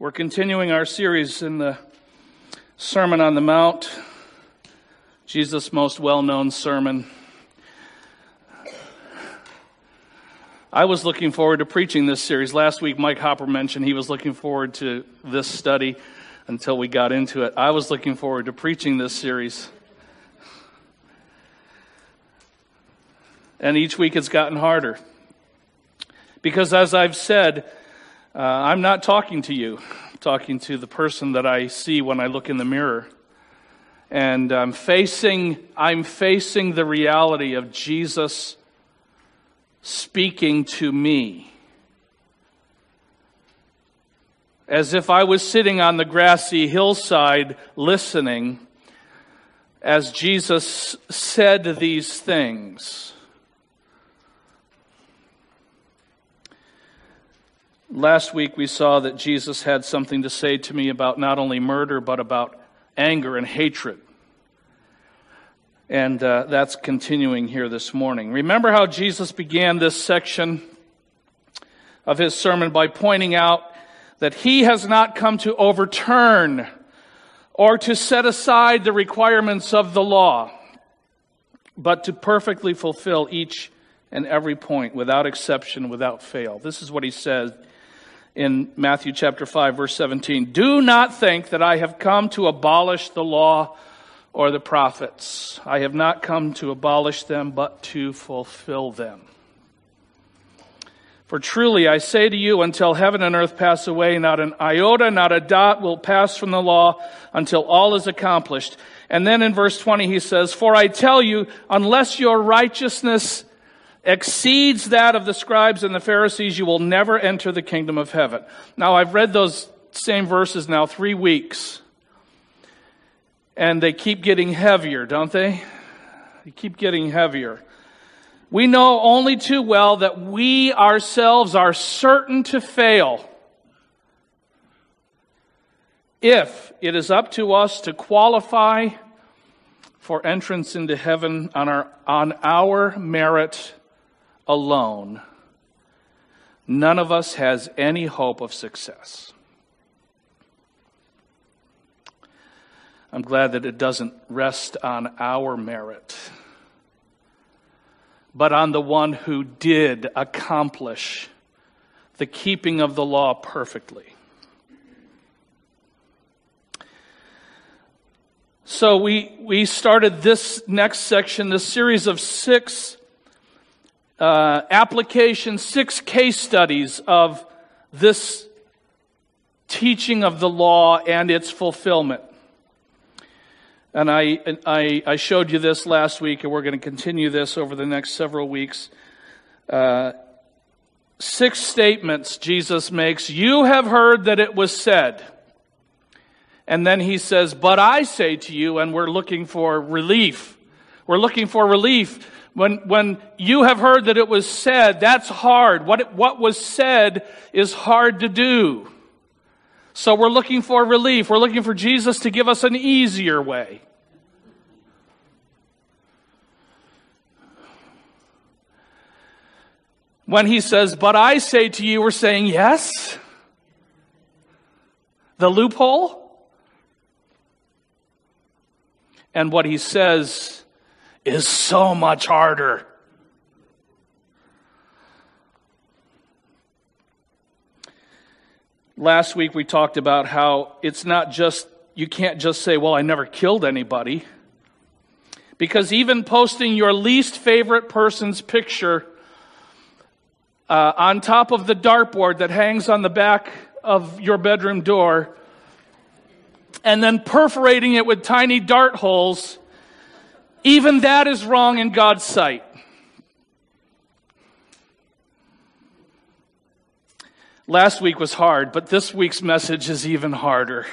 We're continuing our series in the Sermon on the Mount, Jesus' most well known sermon. I was looking forward to preaching this series. Last week, Mike Hopper mentioned he was looking forward to this study until we got into it. I was looking forward to preaching this series. And each week it's gotten harder. Because as I've said, uh, I'm not talking to you, I'm talking to the person that I see when I look in the mirror. And I'm facing, I'm facing the reality of Jesus speaking to me. As if I was sitting on the grassy hillside listening as Jesus said these things. Last week we saw that Jesus had something to say to me about not only murder, but about anger and hatred. And uh, that's continuing here this morning. Remember how Jesus began this section of his sermon by pointing out that he has not come to overturn or to set aside the requirements of the law, but to perfectly fulfill each and every point without exception, without fail. This is what he says in Matthew chapter 5 verse 17. Do not think that I have come to abolish the law or the prophets. I have not come to abolish them, but to fulfill them. For truly I say to you, until heaven and earth pass away, not an iota, not a dot will pass from the law until all is accomplished. And then in verse 20 he says, For I tell you, unless your righteousness exceeds that of the scribes and the Pharisees, you will never enter the kingdom of heaven. Now, I've read those same verses now three weeks, and they keep getting heavier, don't they? They keep getting heavier. We know only too well that we ourselves are certain to fail if it is up to us to qualify for entrance into heaven on our, on our merit alone, none of us has any hope of success. I'm glad that it doesn't rest on our merit, but on the one who did accomplish the keeping of the law perfectly. So we, we started this next section, this series of six uh, application, six case studies of this teaching of the law and its fulfillment. And I, I, I showed you this last week, and we're going to continue this over the next several weeks. Uh, six statements Jesus makes. You have heard that it was said. And then he says, But I say to you, and we're looking for relief. We're looking for relief. When, when you have heard that it was said, that's hard. What, what was said is hard to do. So we're looking for relief. We're looking for Jesus to give us an easier way. When he says, But I say to you, we're saying yes. The loophole. And what he says is so much harder. Last week we talked about how it's not just, you can't just say, well, I never killed anybody. Because even posting your least favorite person's picture uh, on top of the dartboard that hangs on the back of your bedroom door and then perforating it with tiny dart holes even that is wrong in God's sight. Last week was hard, but this week's message is even harder.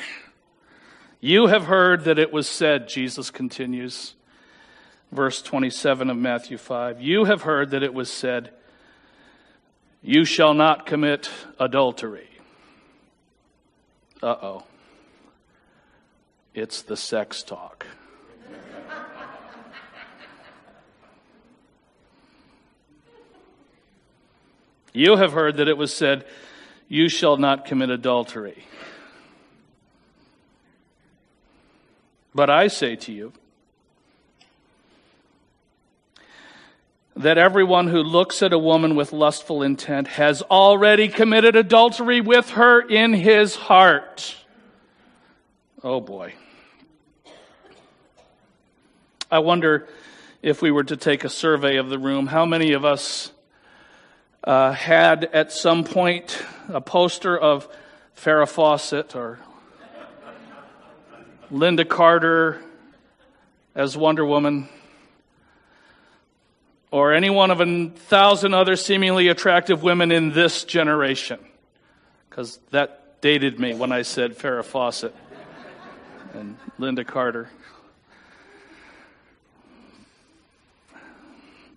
You have heard that it was said, Jesus continues, verse 27 of Matthew 5. You have heard that it was said, You shall not commit adultery. Uh oh. It's the sex talk. You have heard that it was said, You shall not commit adultery. But I say to you that everyone who looks at a woman with lustful intent has already committed adultery with her in his heart. Oh boy. I wonder if we were to take a survey of the room, how many of us uh, had at some point a poster of Farrah Fawcett or Lynda Carter as Wonder Woman, or any one of a thousand other seemingly attractive women in this generation. Because that dated me when I said Farrah Fawcett and Lynda Carter.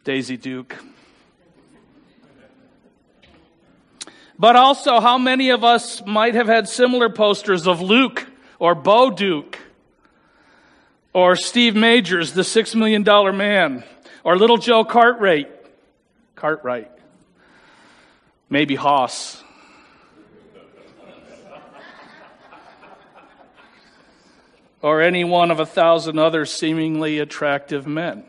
Daisy Duke. But also, how many of us might have had similar posters of Luke or Bo Duke or Steve Majors, the six million dollar man, or little Joe Cartwright, Cartwright, maybe Hoss. or any one of a thousand other seemingly attractive men.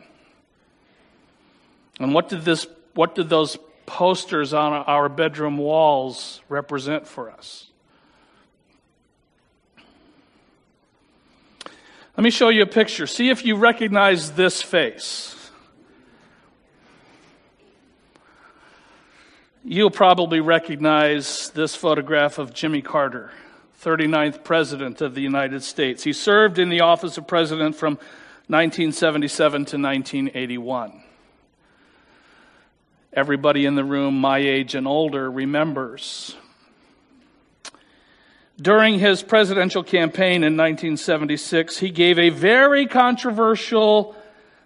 And what did this, what did those posters on our bedroom walls represent for us? Let me show you a picture. See if you recognize this face. You'll probably recognize this photograph of Jimmy Carter, 39th President of the United States. He served in the office of President from 1977 to 1981. Everybody in the room, my age and older, remembers. During his presidential campaign in 1976, he gave a very controversial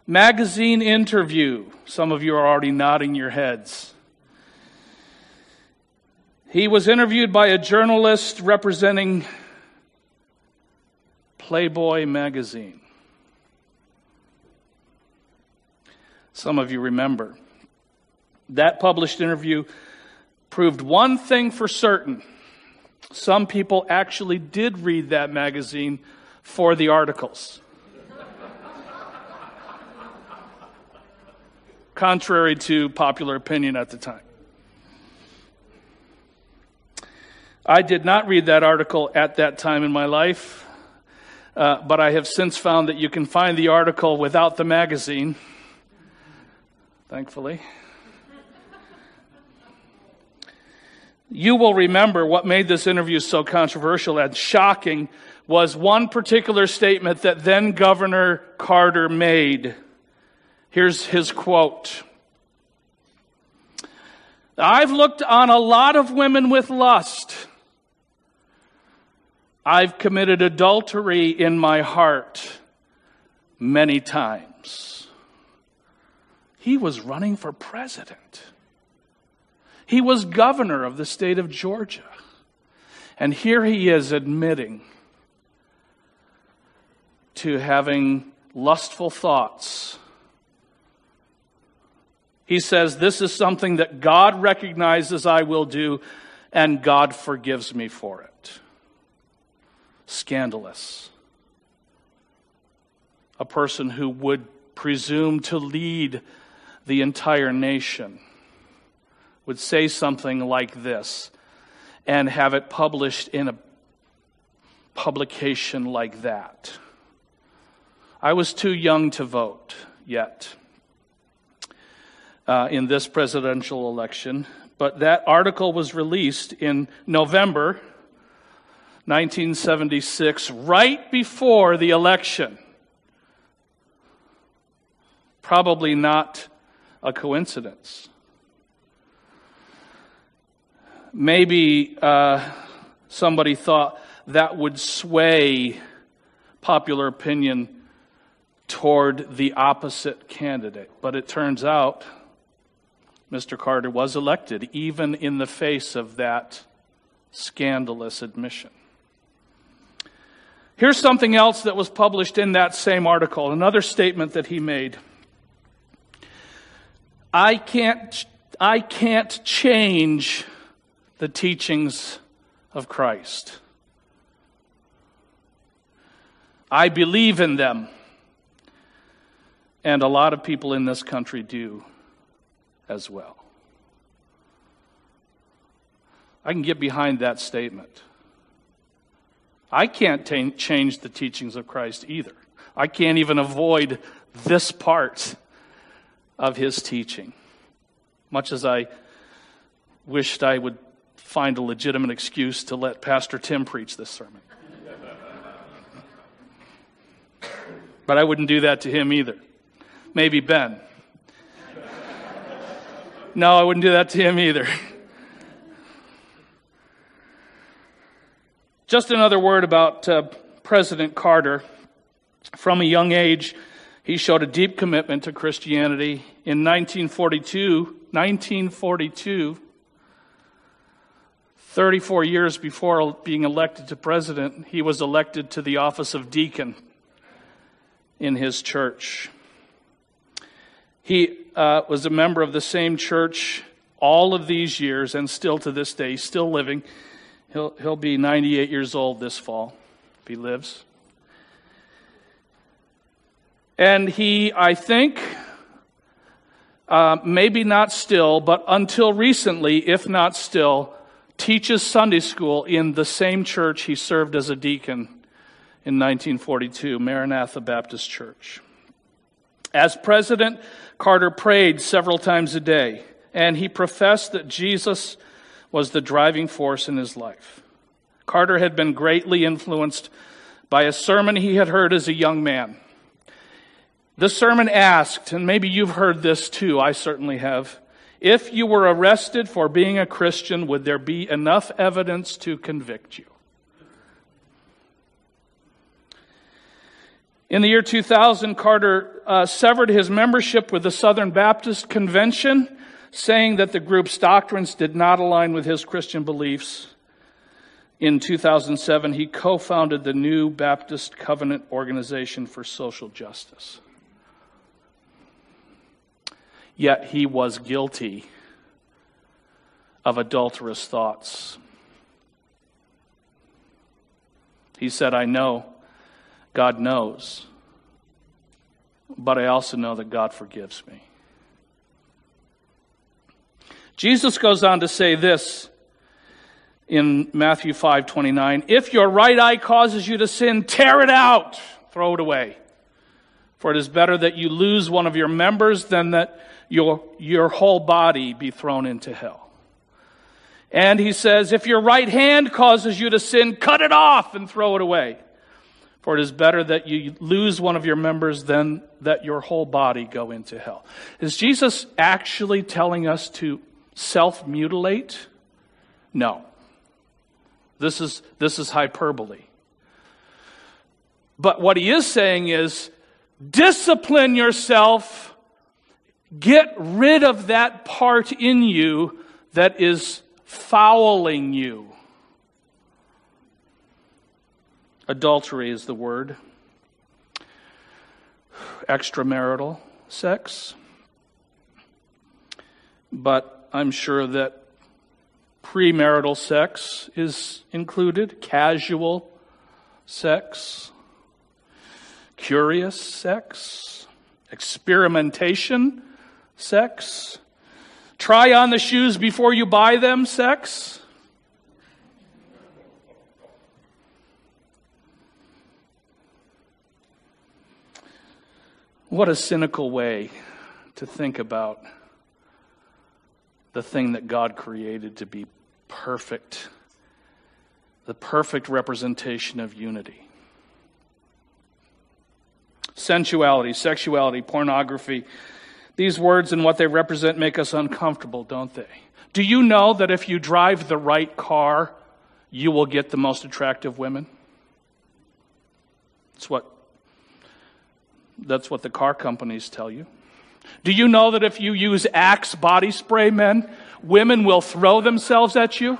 magazine interview. Some of you are already nodding your heads. He was interviewed by a journalist representing Playboy magazine. Some of you remember. That published interview proved one thing for certain. Some people actually did read that magazine for the articles. Contrary to popular opinion at the time. I did not read that article at that time in my life, uh, but I have since found that you can find the article without the magazine, thankfully. You will remember what made this interview so controversial and shocking was one particular statement that then Governor Carter made. Here's his quote. I've looked on a lot of women with lust. I've committed adultery in my heart many times. He was running for president. He was governor of the state of Georgia. And here he is admitting to having lustful thoughts. He says, This is something that God recognizes I will do, and God forgives me for it. Scandalous. A person who would presume to lead the entire nation would say something like this and have it published in a publication like that. I was too young to vote yet uh, in this presidential election, but that article was released in November 1976, right before the election. Probably not a coincidence maybe uh, somebody thought that would sway popular opinion toward the opposite candidate. But it turns out Mr. Carter was elected, even in the face of that scandalous admission. Here's something else that was published in that same article, another statement that he made. I can't, I can't change the teachings of Christ. I believe in them. And a lot of people in this country do as well. I can get behind that statement. I can't t- change the teachings of Christ either. I can't even avoid this part of his teaching. Much as I wished I would find a legitimate excuse to let Pastor Tim preach this sermon. but I wouldn't do that to him either. Maybe Ben. No, I wouldn't do that to him either. Just another word about uh, President Carter. From a young age, he showed a deep commitment to Christianity. In 1942, 1942, 34 years before being elected to president, he was elected to the office of deacon in his church. He uh, was a member of the same church all of these years and still to this day, still living. He'll, he'll be 98 years old this fall if he lives. And he, I think, uh, maybe not still, but until recently, if not still, teaches Sunday school in the same church he served as a deacon in 1942, Maranatha Baptist Church. As president, Carter prayed several times a day, and he professed that Jesus was the driving force in his life. Carter had been greatly influenced by a sermon he had heard as a young man. The sermon asked, and maybe you've heard this too, I certainly have. If you were arrested for being a Christian, would there be enough evidence to convict you? In the year 2000, Carter uh, severed his membership with the Southern Baptist Convention, saying that the group's doctrines did not align with his Christian beliefs. In 2007, he co founded the New Baptist Covenant Organization for Social Justice yet he was guilty of adulterous thoughts. He said, I know, God knows, but I also know that God forgives me. Jesus goes on to say this in Matthew 5:29, if your right eye causes you to sin, tear it out, throw it away. For it is better that you lose one of your members than that your, your whole body be thrown into hell. And he says, if your right hand causes you to sin, cut it off and throw it away. For it is better that you lose one of your members than that your whole body go into hell. Is Jesus actually telling us to self mutilate? No. This is, this is hyperbole. But what he is saying is discipline yourself Get rid of that part in you that is fouling you. Adultery is the word. Extramarital sex. But I'm sure that premarital sex is included, casual sex, curious sex, experimentation Sex. Try on the shoes before you buy them, sex. What a cynical way to think about the thing that God created to be perfect, the perfect representation of unity. Sensuality, sexuality, pornography, these words and what they represent make us uncomfortable, don't they? Do you know that if you drive the right car, you will get the most attractive women? That's what, that's what the car companies tell you. Do you know that if you use Axe body spray, men, women will throw themselves at you?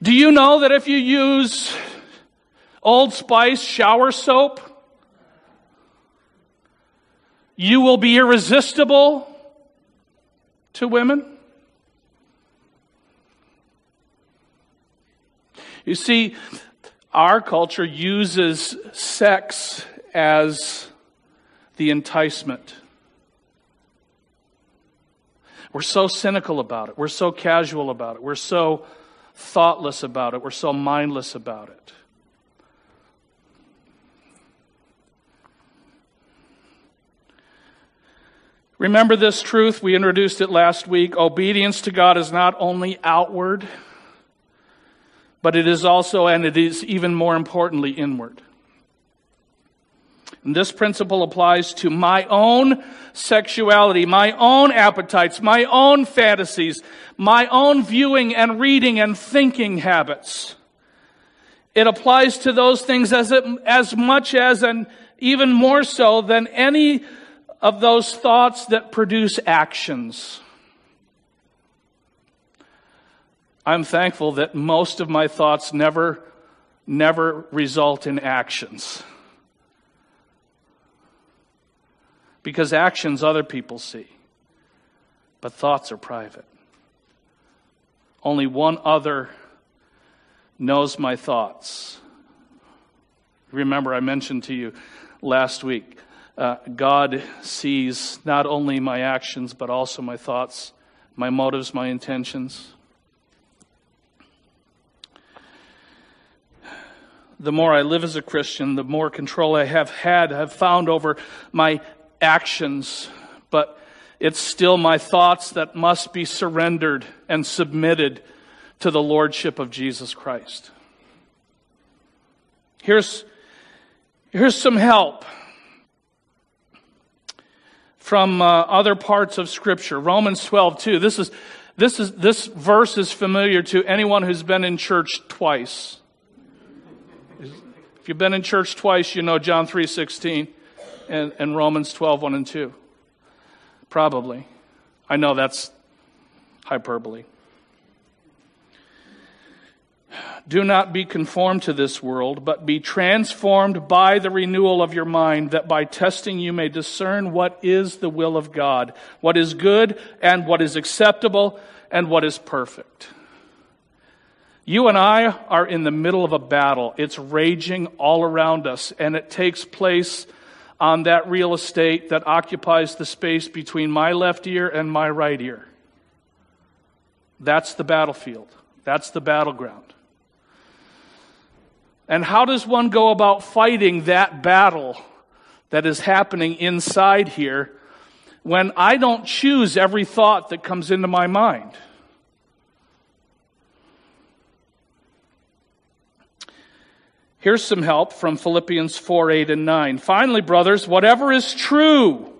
Do you know that if you use Old Spice shower soap, you will be irresistible to women? You see, our culture uses sex as the enticement. We're so cynical about it. We're so casual about it. We're so thoughtless about it. We're so mindless about it. Remember this truth. We introduced it last week. Obedience to God is not only outward, but it is also, and it is even more importantly, inward. And this principle applies to my own sexuality, my own appetites, my own fantasies, my own viewing and reading and thinking habits. It applies to those things as, it, as much as and even more so than any of those thoughts that produce actions. I'm thankful that most of my thoughts never, never result in actions. Because actions other people see, but thoughts are private. Only one other knows my thoughts. Remember, I mentioned to you last week uh, God sees not only my actions, but also my thoughts, my motives, my intentions. the more I live as a Christian, the more control I have had, have found over my actions. But it's still my thoughts that must be surrendered and submitted to the Lordship of Jesus Christ. Here's, here's some help from uh, other parts of Scripture. Romans 12, 2. This is, this is, this verse is familiar to anyone who's been in church twice. If you've been in church twice, you know John 3.16 and, and Romans 12, 1 and 2. Probably. I know that's hyperbole. Do not be conformed to this world, but be transformed by the renewal of your mind, that by testing you may discern what is the will of God, what is good and what is acceptable and what is perfect. You and I are in the middle of a battle. It's raging all around us, and it takes place on that real estate that occupies the space between my left ear and my right ear. That's the battlefield. That's the battleground. And how does one go about fighting that battle that is happening inside here when I don't choose every thought that comes into my mind? Here's some help from Philippians 4 8 and 9. Finally, brothers, whatever is true,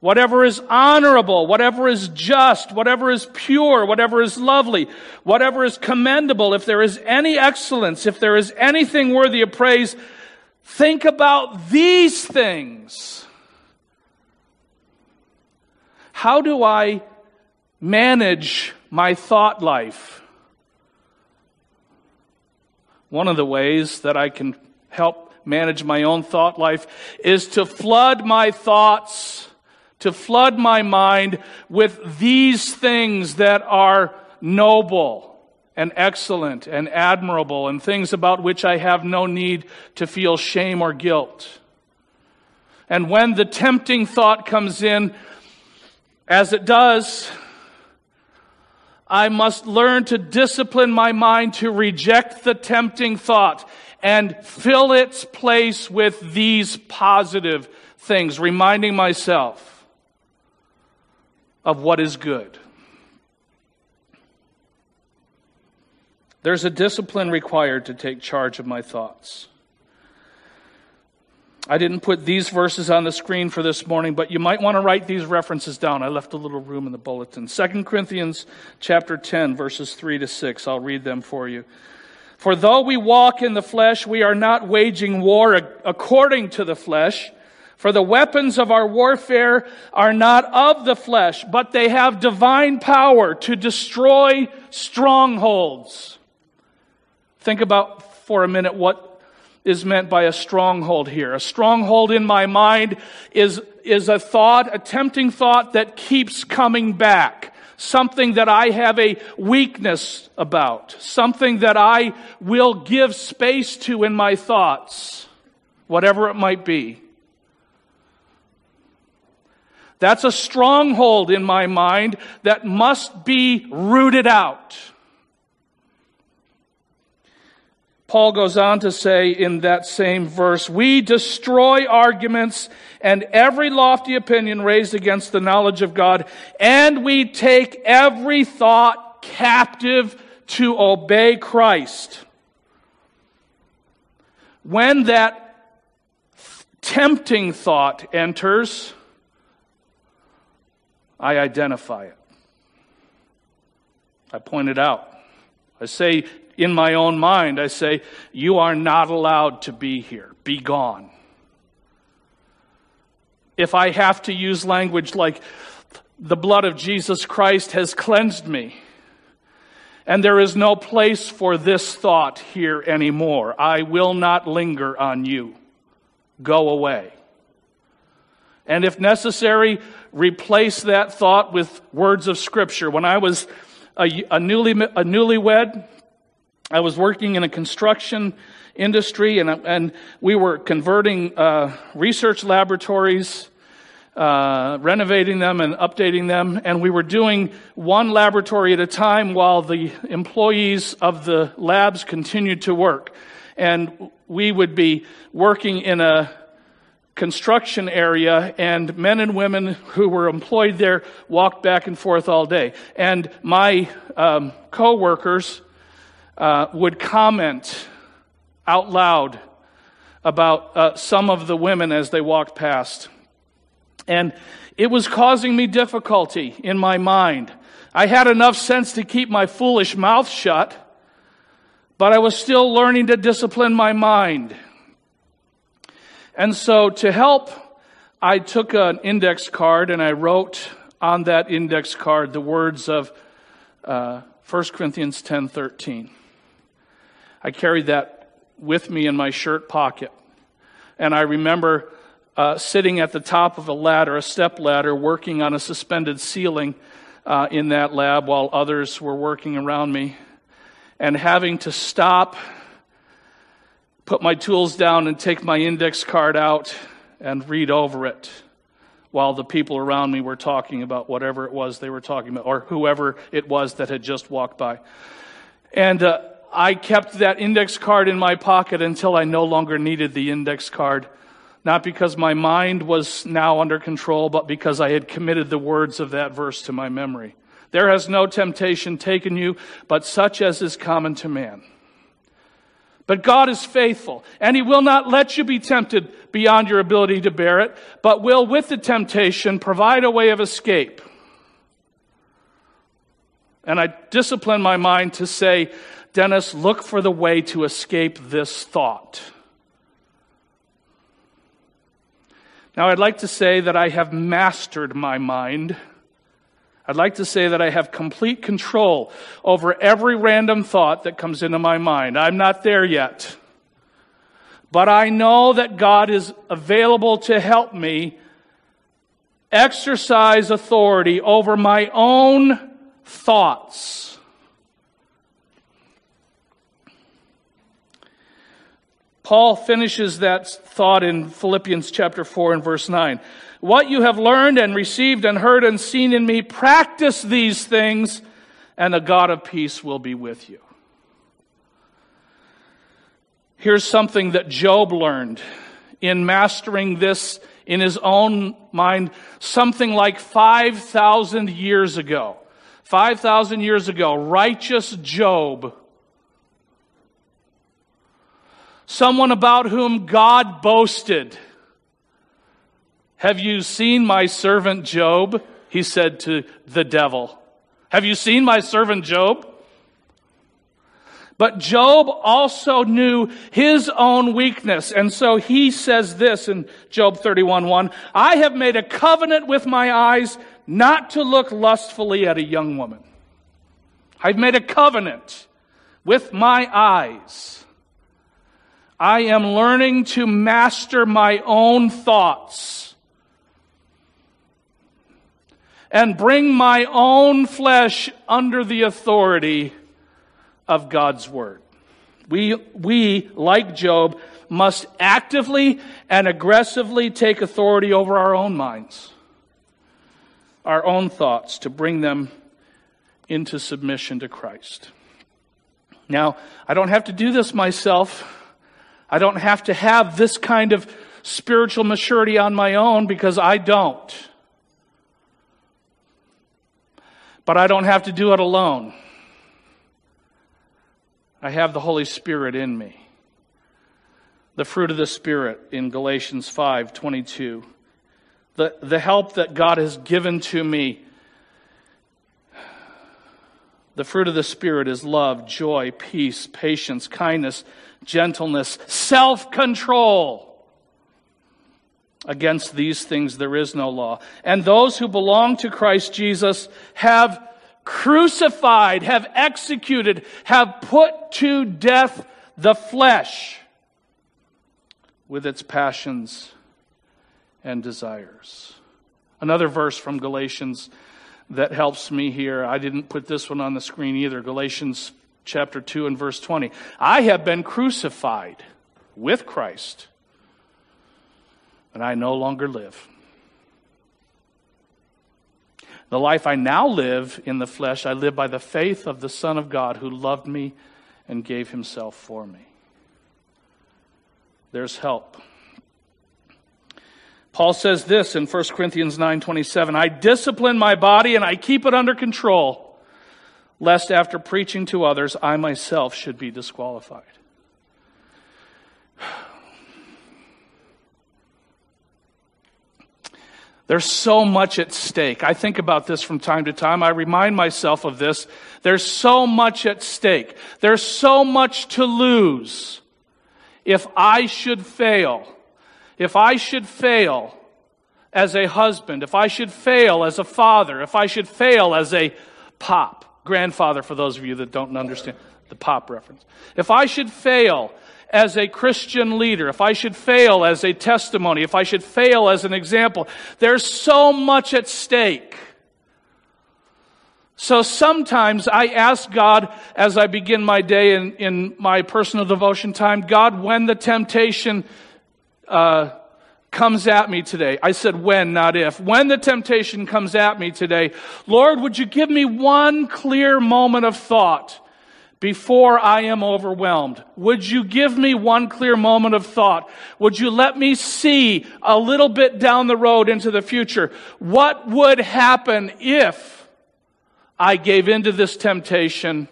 whatever is honorable, whatever is just, whatever is pure, whatever is lovely, whatever is commendable, if there is any excellence, if there is anything worthy of praise, think about these things. How do I manage my thought life? One of the ways that I can help manage my own thought life is to flood my thoughts, to flood my mind with these things that are noble and excellent and admirable and things about which I have no need to feel shame or guilt. And when the tempting thought comes in, as it does, I must learn to discipline my mind to reject the tempting thought and fill its place with these positive things, reminding myself of what is good. There's a discipline required to take charge of my thoughts. I didn't put these verses on the screen for this morning, but you might want to write these references down. I left a little room in the bulletin. 2 Corinthians chapter 10 verses 3 to 6. I'll read them for you. For though we walk in the flesh, we are not waging war according to the flesh. For the weapons of our warfare are not of the flesh, but they have divine power to destroy strongholds. Think about for a minute what is meant by a stronghold here. A stronghold in my mind is, is a thought, a tempting thought that keeps coming back. something that I have a weakness about, something that I will give space to in my thoughts, whatever it might be. That's a stronghold in my mind that must be rooted out. Paul goes on to say in that same verse, we destroy arguments and every lofty opinion raised against the knowledge of God, and we take every thought captive to obey Christ. When that tempting thought enters, I identify it. I point it out. I say, in my own mind, I say, You are not allowed to be here. Be gone. If I have to use language like, The blood of Jesus Christ has cleansed me, and there is no place for this thought here anymore, I will not linger on you. Go away. And if necessary, replace that thought with words of Scripture. When I was a, a, newly, a newlywed, I was working in a construction industry and, and we were converting uh, research laboratories, uh, renovating them and updating them. And we were doing one laboratory at a time while the employees of the labs continued to work. And we would be working in a construction area and men and women who were employed there walked back and forth all day. And my um, co-workers uh, would comment out loud about uh, some of the women as they walked past. And it was causing me difficulty in my mind. I had enough sense to keep my foolish mouth shut, but I was still learning to discipline my mind. And so to help, I took an index card and I wrote on that index card the words of uh, 1 Corinthians 10 13. I carried that with me in my shirt pocket. And I remember uh, sitting at the top of a ladder, a step ladder, working on a suspended ceiling uh, in that lab while others were working around me, and having to stop, put my tools down, and take my index card out and read over it while the people around me were talking about whatever it was they were talking about, or whoever it was that had just walked by. And uh, I kept that index card in my pocket until I no longer needed the index card. Not because my mind was now under control, but because I had committed the words of that verse to my memory. There has no temptation taken you, but such as is common to man. But God is faithful, and He will not let you be tempted beyond your ability to bear it, but will, with the temptation, provide a way of escape. And I discipline my mind to say, Dennis, look for the way to escape this thought. Now, I'd like to say that I have mastered my mind. I'd like to say that I have complete control over every random thought that comes into my mind. I'm not there yet. But I know that God is available to help me exercise authority over my own thoughts. Paul finishes that thought in Philippians chapter 4 and verse 9. What you have learned and received and heard and seen in me, practice these things, and the God of peace will be with you. Here's something that Job learned in mastering this in his own mind something like 5,000 years ago. 5,000 years ago, righteous Job someone about whom God boasted. Have you seen my servant Job? He said to the devil. Have you seen my servant Job? But Job also knew his own weakness. And so he says this in Job 31 1 I have made a covenant with my eyes not to look lustfully at a young woman. I've made a covenant with my eyes I am learning to master my own thoughts. and bring my own flesh under the authority of God's word. We, we, like Job, must actively and aggressively take authority over our own minds, our own thoughts, to bring them into submission to Christ. Now, I don't have to do this myself. I don't have to have this kind of spiritual maturity on my own because I don't. But I don't have to do it alone. I have the Holy Spirit in me. The fruit of the Spirit in Galatians 5 22. The, the help that God has given to me. The fruit of the Spirit is love, joy, peace, patience, kindness, gentleness, self control. Against these things there is no law. And those who belong to Christ Jesus have crucified, have executed, have put to death the flesh with its passions and desires. Another verse from Galatians that helps me here. I didn't put this one on the screen either. Galatians chapter 2 and verse 20. I have been crucified with Christ and I no longer live. The life I now live in the flesh, I live by the faith of the Son of God who loved me and gave himself for me. There's help. Paul says this in 1 Corinthians 9:27, I discipline my body and I keep it under control, lest after preaching to others I myself should be disqualified. There's so much at stake. I think about this from time to time. I remind myself of this. There's so much at stake. There's so much to lose if I should fail. If I should fail as a husband, if I should fail as a father, if I should fail as a pop, grandfather for those of you that don't understand the pop reference. If I should fail as a Christian leader, if I should fail as a testimony, if I should fail as an example, there's so much at stake. So sometimes I ask God as I begin my day in, in my personal devotion time, God, when the temptation uh, comes at me today, I said when, not if. When the temptation comes at me today, Lord, would you give me one clear moment of thought before I am overwhelmed? Would you give me one clear moment of thought? Would you let me see a little bit down the road into the future? What would happen if I gave into this temptation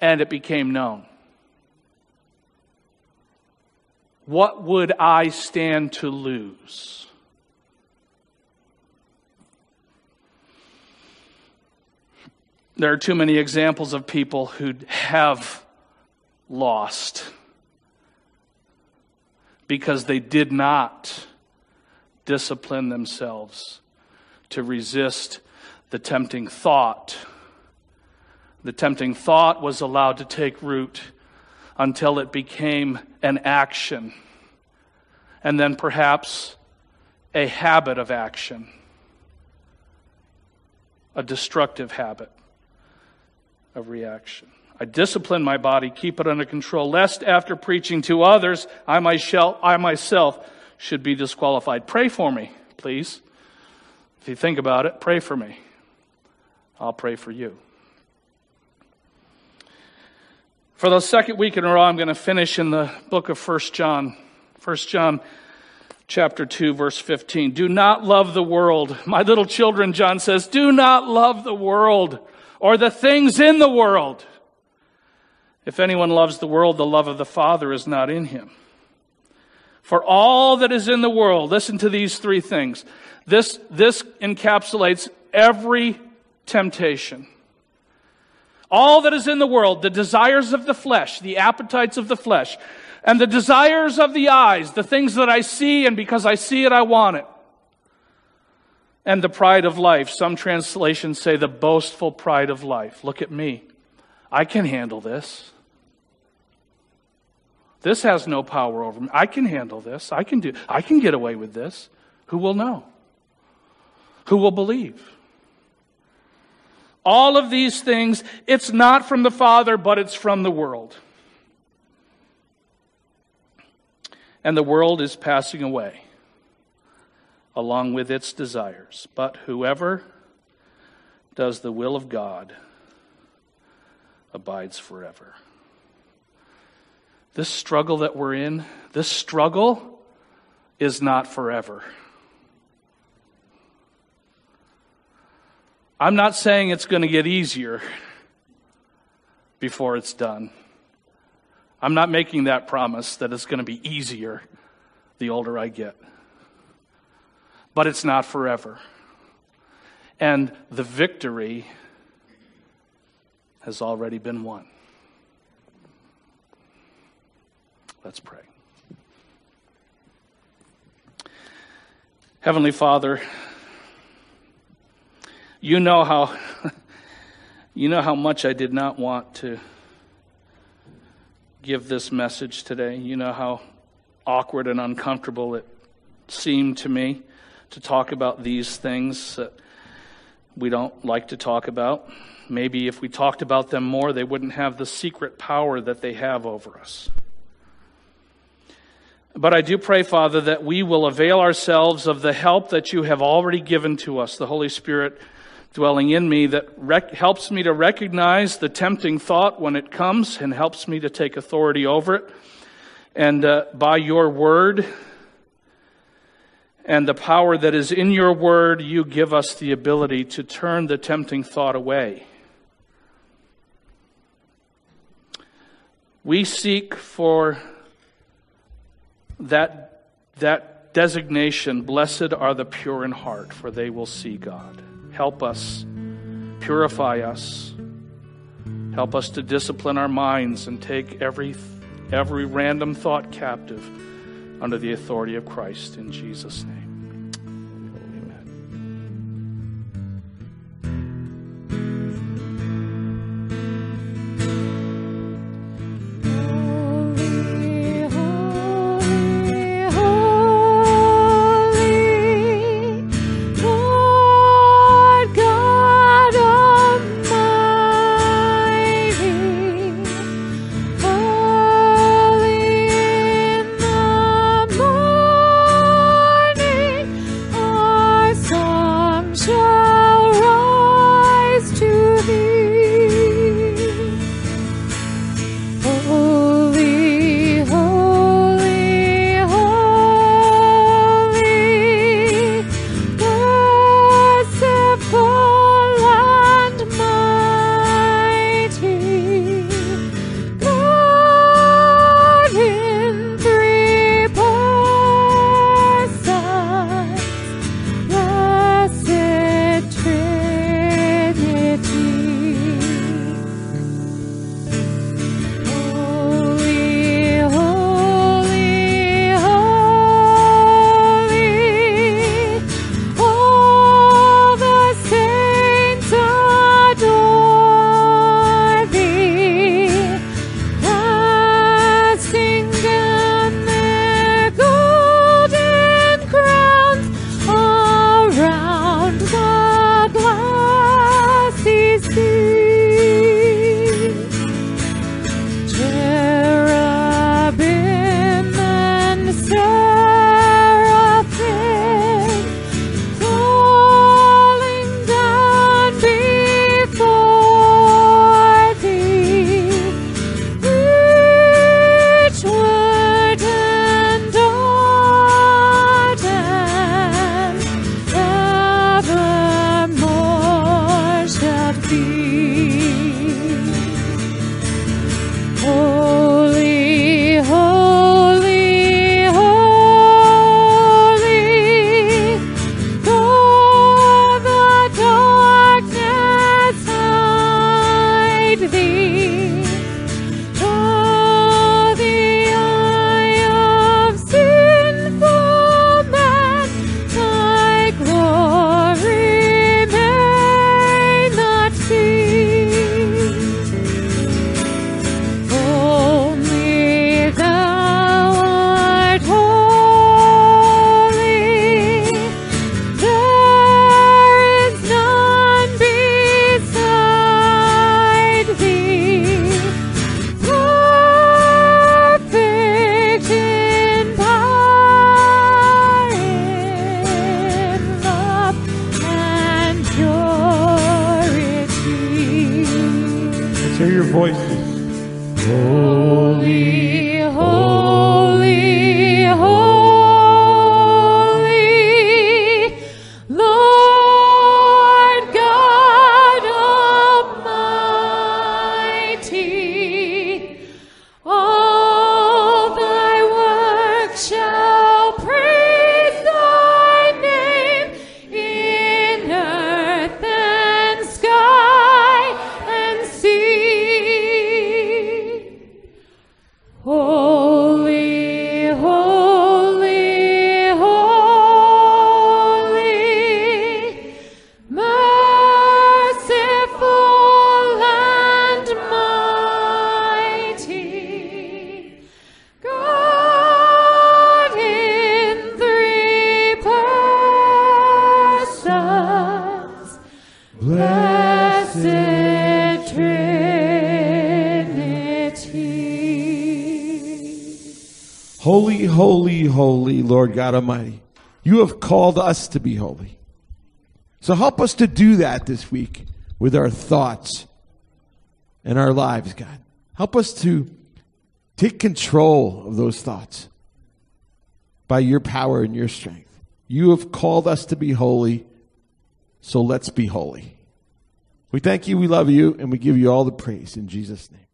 and it became known? What would I stand to lose? There are too many examples of people who have lost because they did not discipline themselves to resist the tempting thought. The tempting thought was allowed to take root until it became an action, and then perhaps a habit of action, a destructive habit of reaction. I discipline my body, keep it under control, lest after preaching to others, I myself, should be disqualified. Pray for me, please. If you think about it, pray for me. I'll pray for you. For the second week in a row, I'm going to finish in the book of 1 John. 1 John chapter 2 verse 15. Do not love the world. My little children, John says, do not love the world or the things in the world. If anyone loves the world, the love of the Father is not in him. For all that is in the world, listen to these three things. This, this encapsulates every temptation. All that is in the world, the desires of the flesh, the appetites of the flesh, and the desires of the eyes, the things that I see, and because I see it, I want it and the pride of life. Some translations say the boastful pride of life. Look at me. I can handle this. This has no power over me. I can handle this. I can do I can get away with this. Who will know? Who will believe? All of these things, it's not from the Father, but it's from the world. And the world is passing away along with its desires. But whoever does the will of God abides forever. This struggle that we're in, this struggle is not forever. I'm not saying it's going to get easier before it's done. I'm not making that promise that it's going to be easier the older I get. But it's not forever. And the victory has already been won. Let's pray. Heavenly Father, you know how you know how much I did not want to give this message today. You know how awkward and uncomfortable it seemed to me to talk about these things that we don't like to talk about. Maybe if we talked about them more, they wouldn't have the secret power that they have over us. But I do pray, Father, that we will avail ourselves of the help that you have already given to us, the Holy Spirit dwelling in me that rec- helps me to recognize the tempting thought when it comes and helps me to take authority over it. And uh, by your word and the power that is in your word, you give us the ability to turn the tempting thought away. We seek for that, that designation, blessed are the pure in heart, for they will see God. Help us, purify us. Help us to discipline our minds and take every, every random thought captive under the authority of Christ in Jesus' name. Holy, Lord God Almighty. You have called us to be holy. So help us to do that this week with our thoughts and our lives, God. Help us to take control of those thoughts by your power and your strength. You have called us to be holy, so let's be holy. We thank you, we love you, and we give you all the praise in Jesus' name.